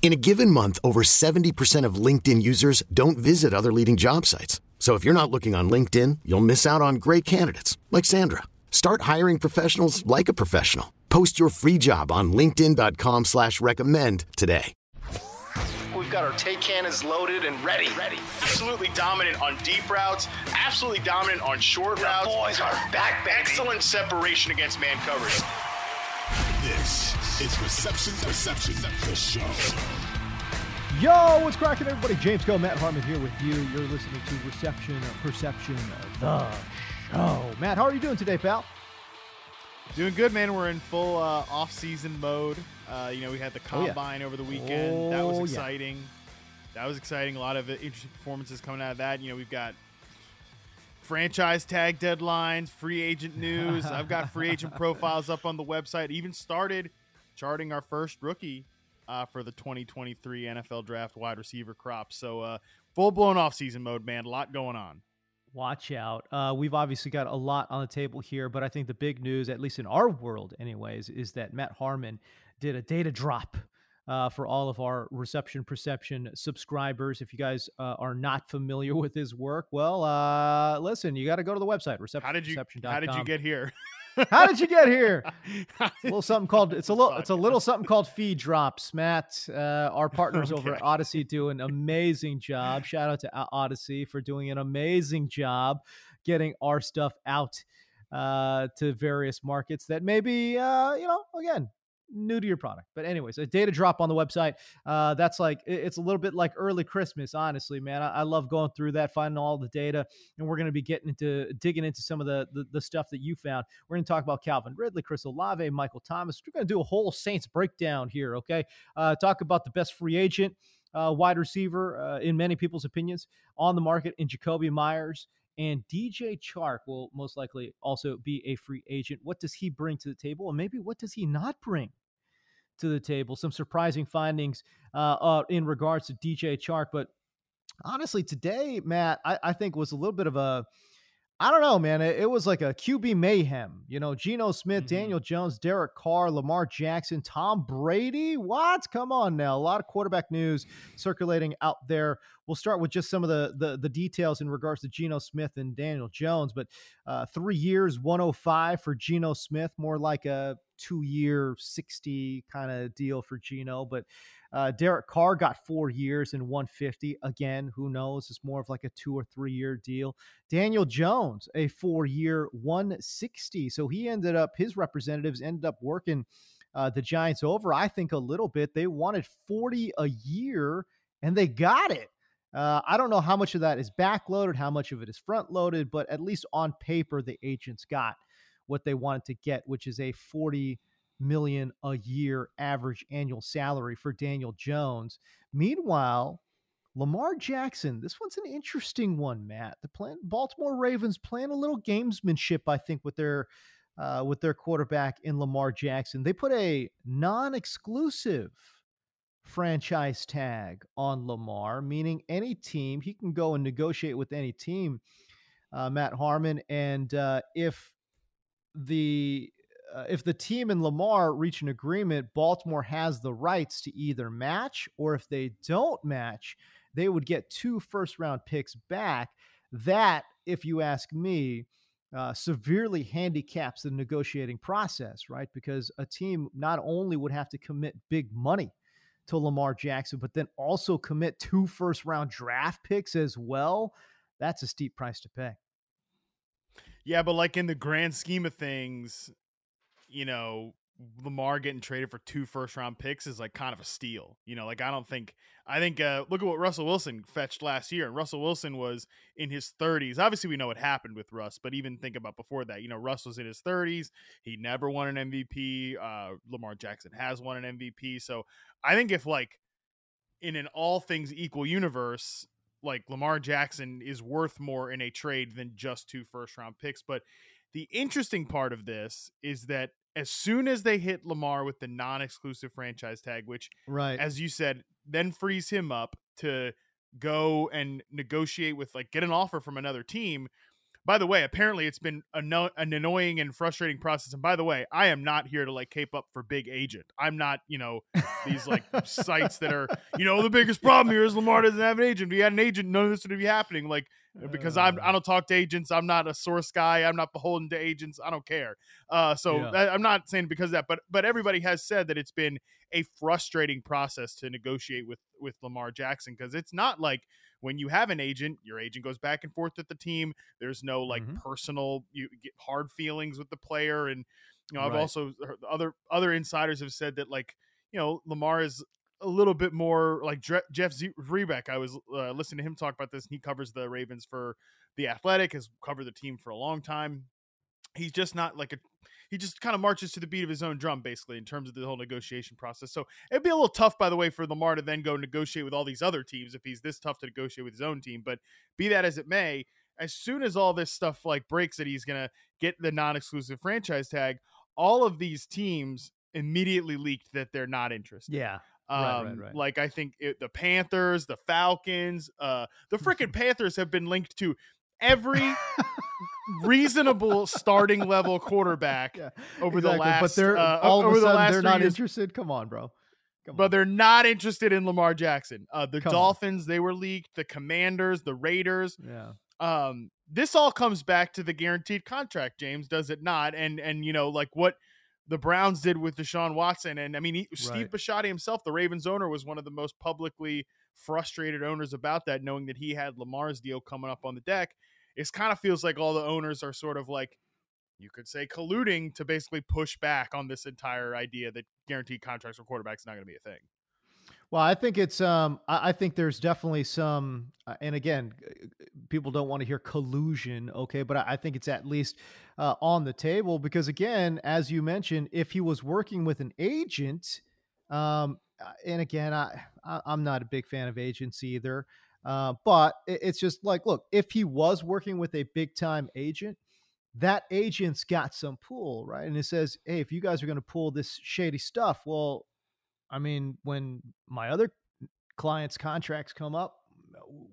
In a given month, over 70% of LinkedIn users don't visit other leading job sites. So if you're not looking on LinkedIn, you'll miss out on great candidates like Sandra. Start hiring professionals like a professional. Post your free job on LinkedIn.com slash recommend today. We've got our take cannons loaded and ready. Ready. Absolutely dominant on deep routes, absolutely dominant on short The routes. boys are back, baby. Excellent separation against man coverage. This is Reception Perception, the show. Yo, what's cracking, everybody? James Koh, Matt Harmon here with you. You're listening to Reception Perception, the show. Matt, how are you doing today, pal? Doing good, man. We're in full uh, off-season mode. Uh, you know, we had the Oh, yeah. combine over the weekend. that was Oh, yeah. exciting. That was exciting. A lot of interesting performances coming out of that. You know, we've got franchise tag deadlines, free agent news. I've got free agent profiles up on the website. Even started charting our first rookie uh, for the 2023 NFL Draft wide receiver crop. So, uh, full-blown off-season mode, man. A lot going on. Watch out. Uh, we've obviously got a lot on the table here, but I think the big news, at least in our world, anyways, is that Matt Harmon did a data drop. Uh, for all of our reception perception subscribers, if you guys uh, are not familiar with his work, well, uh, listen, you got to go to the website How did you? How did you get here? How did you get here? a little something called it's a little it's a little something called feed drops matt uh, our partners over at Audacy do an amazing job shout out to Audacy for doing an amazing job getting our stuff out uh, to various markets that maybe uh, you know again new to your product but anyways a data drop on the website uh, that's like it's a little bit like early christmas honestly man I, I love going through that finding all the data and we're going to be getting into digging into some of the, the the stuff that you found we're going to talk about Calvin Ridley, Chris Olave, Michael Thomas. We're going to do a whole Saints breakdown here, okay? Uh, talk about the best free agent, uh, wide receiver, uh, in many people's opinions, on the market in Jakobi Meyers. And DJ Chark will most likely also be a free agent. What does he bring to the table? And maybe what does he not bring to the table? Some surprising findings uh, uh, in regards to DJ Chark. But honestly, today, Matt, I, I think was a little bit of a I don't know, man. It, it was like a QB mayhem. You know, Geno Smith, Mhm. Daniel Jones, Derek Carr, Lamar Jackson, Tom Brady. What? Come on now. A lot of quarterback news circulating out there. We'll start with just some of the the, the details in regards to Geno Smith and Daniel Jones. But uh, three years, 105 for Geno Smith, more like a two year, 60 kind of deal for Geno. But uh, Derek Carr got four years and 150. Again, who knows? It's more of like a two or three year deal. Daniel Jones, a four year 160. So he ended up, his representatives ended up working uh, the Giants over, I think, a little bit. They wanted 40 a year and they got it. Uh, I don't know how much of that is backloaded, how much of it is front loaded, but at least on paper, the agents got what they wanted to get, which is a 40 million a year average annual salary for Daniel Jones. Meanwhile, Lamar Jackson, this one's an interesting one, Matt. The plan, Baltimore Ravens playing a little gamesmanship, I think, with their uh, with their quarterback in Lamar Jackson. They put a non-exclusive franchise tag on Lamar, meaning any team he can go and negotiate with any team. Uh, Matt Harmon, and uh, if the uh, if the team and Lamar reach an agreement, Baltimore has the rights to either match or if they don't match, they would get two first round picks back. That, if you ask me, uh, severely handicaps the negotiating process, right? Because a team not only would have to commit big money to Lamar Jackson, but then also commit two first round draft picks as well. That's a steep price to pay. Yeah, but like in the grand scheme of things, you know, Lamar getting traded for two first round picks is like kind of a steal. You know, like I don't think I think uh look at what Russell Wilson fetched last year. And Russell Wilson was in his 30s. Obviously we know what happened with Russ, but even think about before that. You know, Russ was in his 30s. He never won an MVP. Uh Lamar Jackson has won an MVP. So I think if like in an all things equal universe, like Lamar Jackson is worth more in a trade than just two first round picks, but the interesting part of this is that as soon as they hit Lamar with the non-exclusive franchise tag, which, right, as you said, then frees him up to go and negotiate with like get an offer from another team. By the way, apparently it's been an annoying and frustrating process. And by the way, I am not here to like cape up for big agent. I'm not, you know, these like sites that are, you know, the biggest problem here is Lamar doesn't have an agent. If he had an agent, none of this would be happening. Like because I'm I don't talk to agents. I'm not a source guy. I'm not beholden to agents. I don't care. Uh, so Yeah. I, I'm not saying because of that, but but everybody has said that it's been a frustrating process to negotiate with with Lamar Jackson because it's not like when you have an agent, your agent goes back and forth with the team. There's no like Mhm. personal you get hard feelings with the player, and you know I've Right. also heard other other insiders have said that like you know Lamar is a little bit more like Jeff Zrebiec. I was uh, listening to him talk about this. He covers the Ravens for the Athletic, has covered the team for a long time. He's just not like a. He just kind of marches to the beat of his own drum, basically, in terms of the whole negotiation process. So it'd be a little tough, by the way, for Lamar to then go negotiate with all these other teams if he's this tough to negotiate with his own team. But be that as it may, as soon as all this stuff like breaks that he's gonna get the non-exclusive franchise tag, all of these teams immediately leaked that they're not interested. yeah, Um, Right, right, right. Like I think it, the Panthers, the Falcons, uh, the freaking Panthers have been linked to every reasonable starting level quarterback yeah, over the last. But they're uh, all over of a the last they're not years, interested. Come on, bro. Come but on. they're not interested in Lamar Jackson. Uh, the Come on. Dolphins, they were leaked. The Commanders, the Raiders. yeah, Um, this all comes back to the guaranteed contract, James, does it not? And and you know, like what the Browns did with Deshaun Watson, and I mean, he, Steve Right. Bisciotti himself, the Ravens owner, was one of the most publicly frustrated owners about that, knowing that he had Lamar's deal coming up on the deck. It kind of feels like all the owners are sort of like, you could say, colluding to basically push back on this entire idea that guaranteed contracts for quarterbacks is not going to be a thing. Well, I think it's um I, think there's definitely some uh, and again people don't want to hear collusion, okay, but I, I think it's at least uh, on the table because again, as you mentioned, if he was working with an agent, um uh, and again, I, I I'm not a big fan of agents either. Uh, but it- it's just like, look, if he was working with a big time agent, that agent's got some pull, right? And it says, hey, if you guys are going to pull this shady stuff, well, I mean, when my other clients' contracts come up,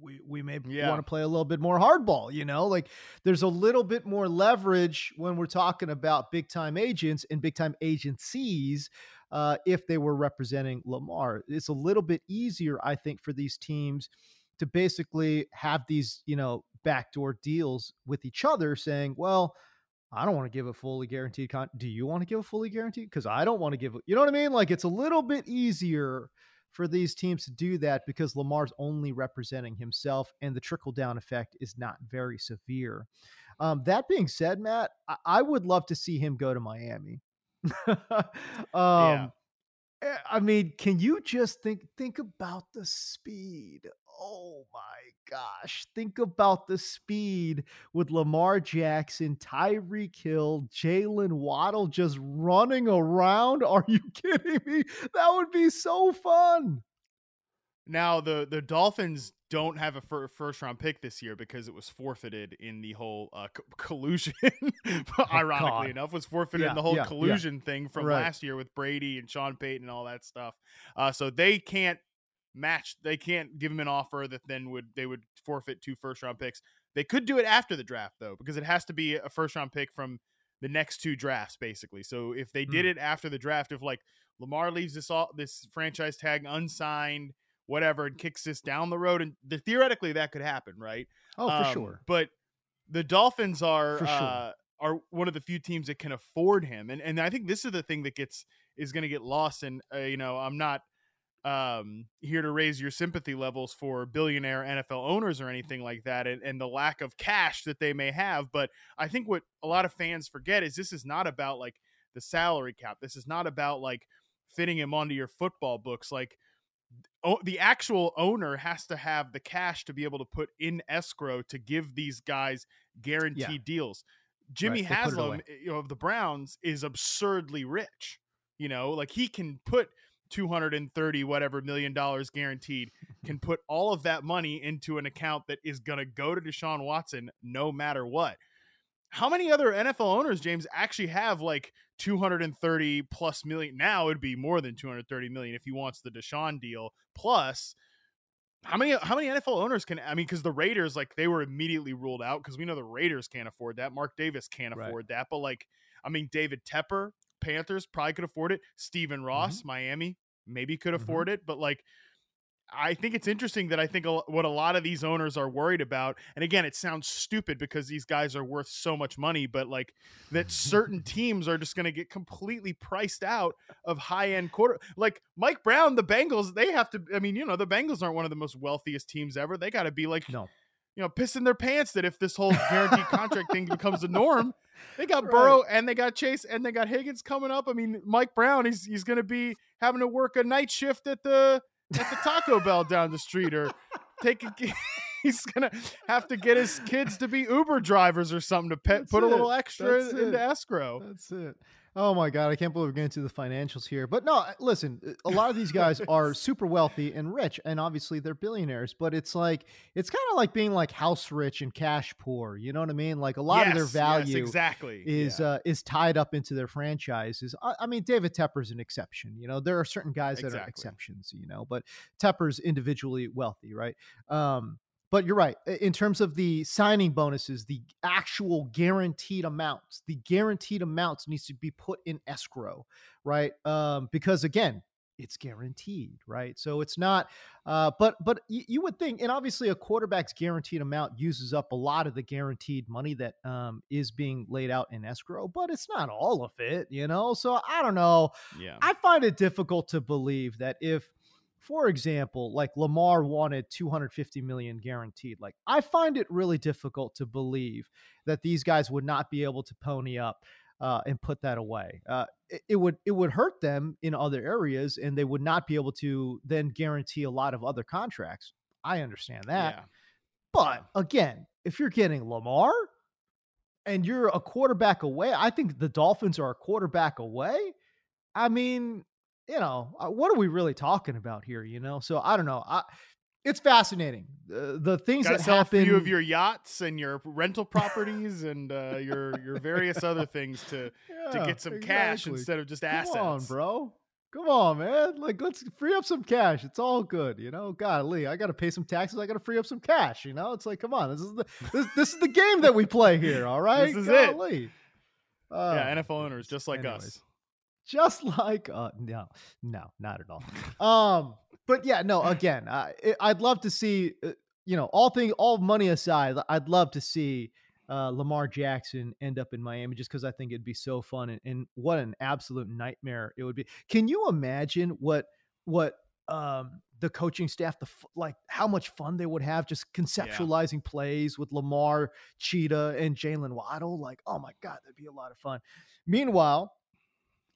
we we may Yeah. want to play a little bit more hardball. You know, like there's a little bit more leverage when we're talking about big time agents and big time agencies. Uh, if they were representing Lamar, it's a little bit easier, I think, for these teams to basically have these, you know, backdoor deals with each other, saying, "Well, I don't want to give a fully guaranteed con. Do you want to give a fully guaranteed? Because I don't want to give. a-" You know what I mean? Like it's a little bit easier for these teams to do that because Lamar's only representing himself, and the trickle down effect is not very severe. Um, that being said, Matt, I, I would love to see him go to Miami. um, eh, I mean, can you just think think about the speed? Oh my gosh. Think about the speed with Lamar Jackson, Tyreek Hill, Jalen Waddle just running around. Are you kidding me? That would be so fun. Now the the Dolphins don't have a fir- first round pick this year because it was forfeited in the whole uh, co- collusion. Ironically enough, was forfeited Yeah, in the whole yeah, yeah. collusion thing from Right. last year with Brady and Sean Payton and all that stuff. Uh, so they can't match. They can't give him an offer that then would they would forfeit two first round picks. They could do it after the draft though, because it has to be a first round pick from the next two drafts, basically. So if they did it after the draft, if like Lamar leaves this all this franchise tag unsigned, whatever, and kicks this down the road, and the, theoretically that could happen, right? Oh, for Um, sure. But the Dolphins are sure. uh, are one of the few teams that can afford him, and and I think this is the thing that gets is going to get lost. And uh, you know, I'm not um here to raise your sympathy levels for billionaire NFL owners or anything like that and, and the lack of cash that they may have but I think what a lot of fans forget is this is not about like the salary cap. This is not about like fitting him onto your football books. Like o- the actual owner has to have the cash to be able to put in escrow to give these guys guaranteed deals. Jimmy Right, they put it Haslam you know, of the Browns is absurdly rich. You know, like he can put 230 whatever million dollars guaranteed can put all of that money into an account that is going to go to Deshaun Watson no matter what. How many other NFL owners, James, actually have like 230 plus million? Now it'd be more than 230 million if he wants the Deshaun deal. Plus, how many how many NFL owners can I mean because the Raiders like they were immediately ruled out because we know the Raiders can't afford that. Mark Davis can't Right. afford that. But like I mean David Tepper, Panthers probably could afford it. Stephen Ross, mm-hmm. Miami, maybe could Mhm. afford it. But like I think it's interesting that I think a what a lot of these owners are worried about, and again, it sounds stupid because these guys are worth so much money, but like that certain teams are just going to get completely priced out of high end quarter. Like Mike Brown, the Bengals, they have to. I mean, you know, the Bengals aren't one of the most wealthiest teams ever. They got to be like, No. you know, pissing their pants that if this whole guaranteed contract thing becomes the norm, they got Right. Burrow and they got Chase and they got Higgins coming up. I mean, Mike Brown, he's he's going to be having to work a night shift at the at the Taco Bell down the street or take a, he's gonna have to get his kids to be Uber drivers or something to pe- put a little extra That's into it. escrow. That's it. Oh my god, I can't believe we're getting to the financials here. But no, listen, a lot of these guys are super wealthy and rich, and obviously they're billionaires. But it's like it's kind of like being like house rich and cash poor. You know what I mean? Like a lot of their Yes, yes, value exactly is Yeah. uh, is tied up into their franchises. I, I mean, David Tepper's an exception. You know, there are certain guys that are exceptions. You know, but Tepper's individually wealthy, right? Um, but you're right. In terms of the signing bonuses, the actual guaranteed amounts, the guaranteed amounts needs to be put in escrow, right? Um, because again, it's guaranteed, right? So it's not. Uh, but but you, you would think, and obviously, a quarterback's guaranteed amount uses up a lot of the guaranteed money that um, is being laid out in escrow, but it's not all of it, you know. So I don't know. yeah. I find it difficult to believe that if, for example, like Lamar wanted 250 million guaranteed, like I find it really difficult to believe that these guys would not be able to pony up uh, and put that away. Uh, it, it would it would hurt them in other areas, and they would not be able to then guarantee a lot of other contracts. I understand that, yeah. but again, if you're getting Lamar and you're a quarterback away, I think the Dolphins are a quarterback away. I mean, you know, uh, what are we really talking about here? You know, so I don't know. I, it's fascinating. Uh, the things Got to that sell happen. a few of your yachts and your rental properties and uh, your your various other things to to get some cash instead of just Come assets. on, bro. Come on, man. Like, let's free up some cash. It's all good, you know. Golly, I got to pay some taxes. I got to free up some cash. You know, it's like, come on, this is the this, this is the game that we play here. All right, This is it. Uh, yeah, NFL owners just like anyways. us. Just like uh no no not at all. Um but yeah no again I, i'd love to see uh, you know all thing all money aside i'd love to see uh lamar jackson end up in miami just because i think it'd be so fun and, and what an absolute nightmare it would be. Can you imagine what what um the coaching staff the f- like how much fun they would have just conceptualizing plays with lamar cheetah and jalen waddle? Like oh my god that'd be a lot of fun. Meanwhile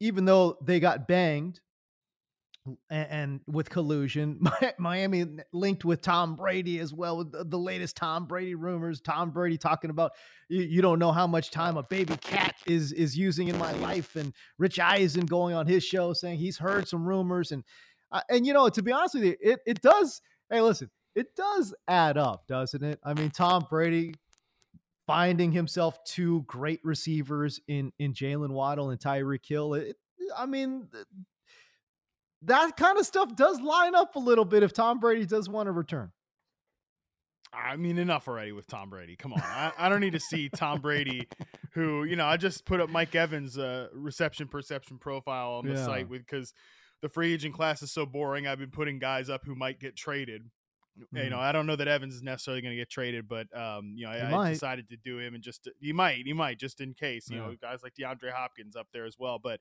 even though they got banged and, and with collusion, Miami linked with Tom Brady as well with the, the latest Tom Brady rumors. Tom Brady talking about you, you don't know how much time a baby cat is is using in my life, and Rich Eisen going on his show saying he's heard some rumors, and uh, and you know to be honest with you, it it does. Hey, listen, it does add up, doesn't it? I mean, Tom Brady finding himself two great receivers in in Jalen Waddle and Tyreek Hill. It, I mean, that kind of stuff does line up a little bit if Tom Brady does want to return. I mean, enough already with Tom Brady. Come on, I, I don't need to see Tom Brady, who you know I just put up Mike Evans' uh, reception perception profile on the Yeah. site with because the free agent class is so boring. I've been putting guys up who might get traded. You know, I don't know that Evans is necessarily going to get traded, but um, you know, I, I decided to do him and just he might, he might just in case. You Yeah. know, guys like DeAndre Hopkins up there as well, but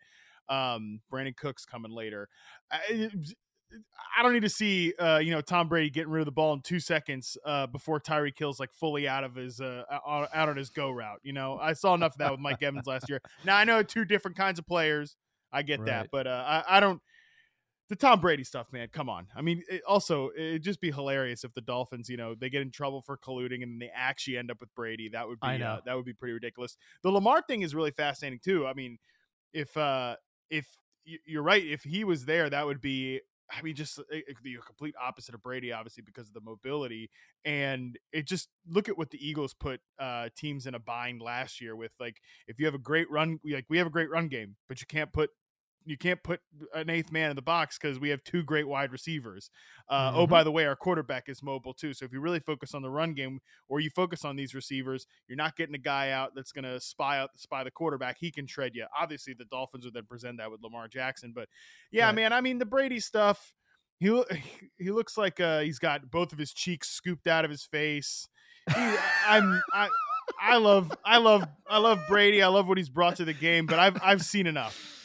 um, Brandin Cooks coming later. I, I don't need to see uh, you know Tom Brady getting rid of the ball in two seconds uh, before Tyreek Hill's like fully out of his uh, out on his go route. You know, I saw enough of that with Mike Evans last year. Now I know two different kinds of players. I get right. that, but uh, I, I don't the Tom Brady stuff, man. Come on. I mean, it also it'd just be hilarious if the Dolphins, you know, they get in trouble for colluding and they actually end up with Brady. That would be. Uh, that would be pretty ridiculous. The Lamar thing is really fascinating too. I mean, if uh if you're right, if he was there, that would be. I mean, just could be a complete opposite of Brady, obviously because of the mobility. And it just look at what the Eagles put uh, teams in a bind last year with. Like, if you have a great run, like we have a great run game, but you can't put you can't put an eighth man in the box because we have two great wide receivers. Uh, oh, mm-hmm. Oh, by the way, our quarterback is mobile too. So if you really focus on the run game or you focus on these receivers, you're not getting a guy out that's going to spy out spy the quarterback. He can tread you. Obviously, the Dolphins would then present that with Lamar Jackson. But yeah, right. man, I mean the Brady stuff. He he looks like uh, he's got both of his cheeks scooped out of his face. He, I'm I. I love I love I love Brady. I love what he's brought to the game, but I've I've seen enough.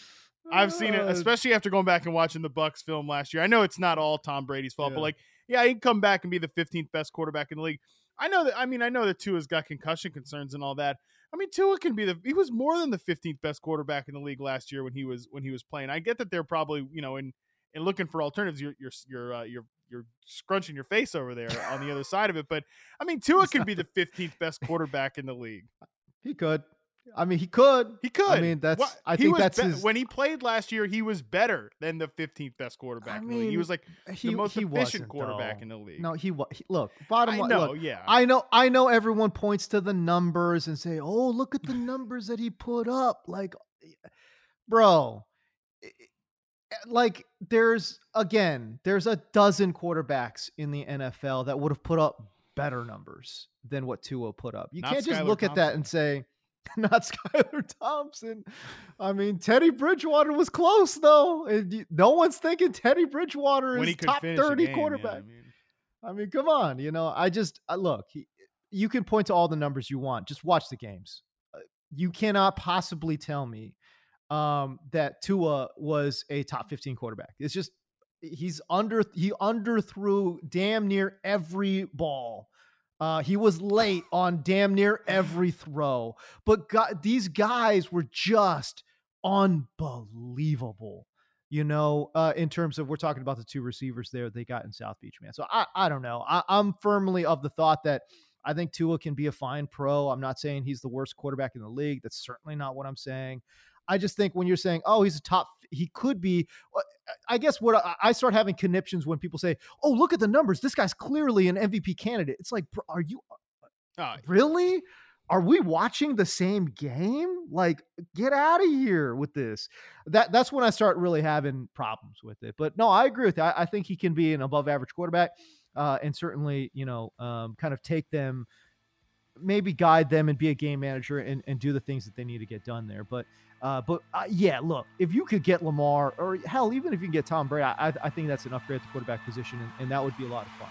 I've seen it, especially after going back and watching the Bucs film last year. I know it's not all Tom Brady's fault, yeah. but like, yeah, he can come back and be the 15th best quarterback in the league. I know that. I mean, I know that Tua's got concussion concerns and all that. I mean, Tua can be the. He was more than the 15th best quarterback in the league last year when he was when he was playing. I get that they're probably you know in in looking for alternatives. You're you're you're uh, you're you're scrunching your face over there on the other side of it. But I mean, Tua can be the 15th best quarterback in the league. He could. I mean, he could. He could. I mean, that's. What? I think that's be- his... when he played last year. He was better than the 15th best quarterback. I mean, He was like he, the most efficient quarterback though. in the league. No, he was. Look, bottom line. Know, look, yeah. I know. I know. Everyone points to the numbers and say, "Oh, look at the numbers that he put up." Like, bro, like there's again, there's a dozen quarterbacks in the NFL that would have put up better numbers than what Tua put up. You Not can't just Skylar look Thompson. at that and say not Skylar Thompson. I mean, Teddy Bridgewater was close though. No one's thinking Teddy Bridgewater is top thirty game, quarterback. Yeah, I, mean. I, mean. come on. You know, I just I look. He, you can point to all the numbers you want. Just watch the games. Uh, you cannot possibly tell me um, that Tua was a top fifteen quarterback. It's just he's under he underthrew damn near every ball uh, he was late on damn near every throw, but these guys were just unbelievable. You know, uh, in terms of we're talking about the two receivers there they got in South Beach, man. So I, I don't know. I, I'm firmly of the thought that I think Tua can be a fine pro. I'm not saying he's the worst quarterback in the league. That's certainly not what I'm saying. I just think when you're saying, oh, he's a top, he could be. Uh, I guess what I start having conniptions when people say, oh, look at the numbers. This guy's clearly an MVP candidate. It's like, are you uh, really? Are we watching the same game? Like, get out of here with this. That that's when I start really having problems with it. But no, I agree with that. I, I think he can be an above average quarterback, uh, and certainly, you know, um, kind of take them maybe guide them and be a game manager and, and do the things that they need to get done there. But uh, but uh, yeah, look, if you could get Lamar or hell, even if you can get Tom Brady, I, I think that's an upgrade at the quarterback position, and, and that would be a lot of fun.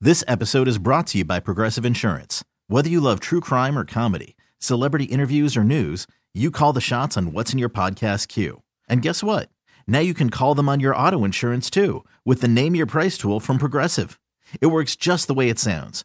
This episode is brought to you by Progressive Insurance. Whether you love true crime or comedy, celebrity interviews or news, you call the shots on what's in your podcast queue. And guess what? Now you can call them on your auto insurance too with the Name Your Price tool from Progressive. It works just the way it sounds.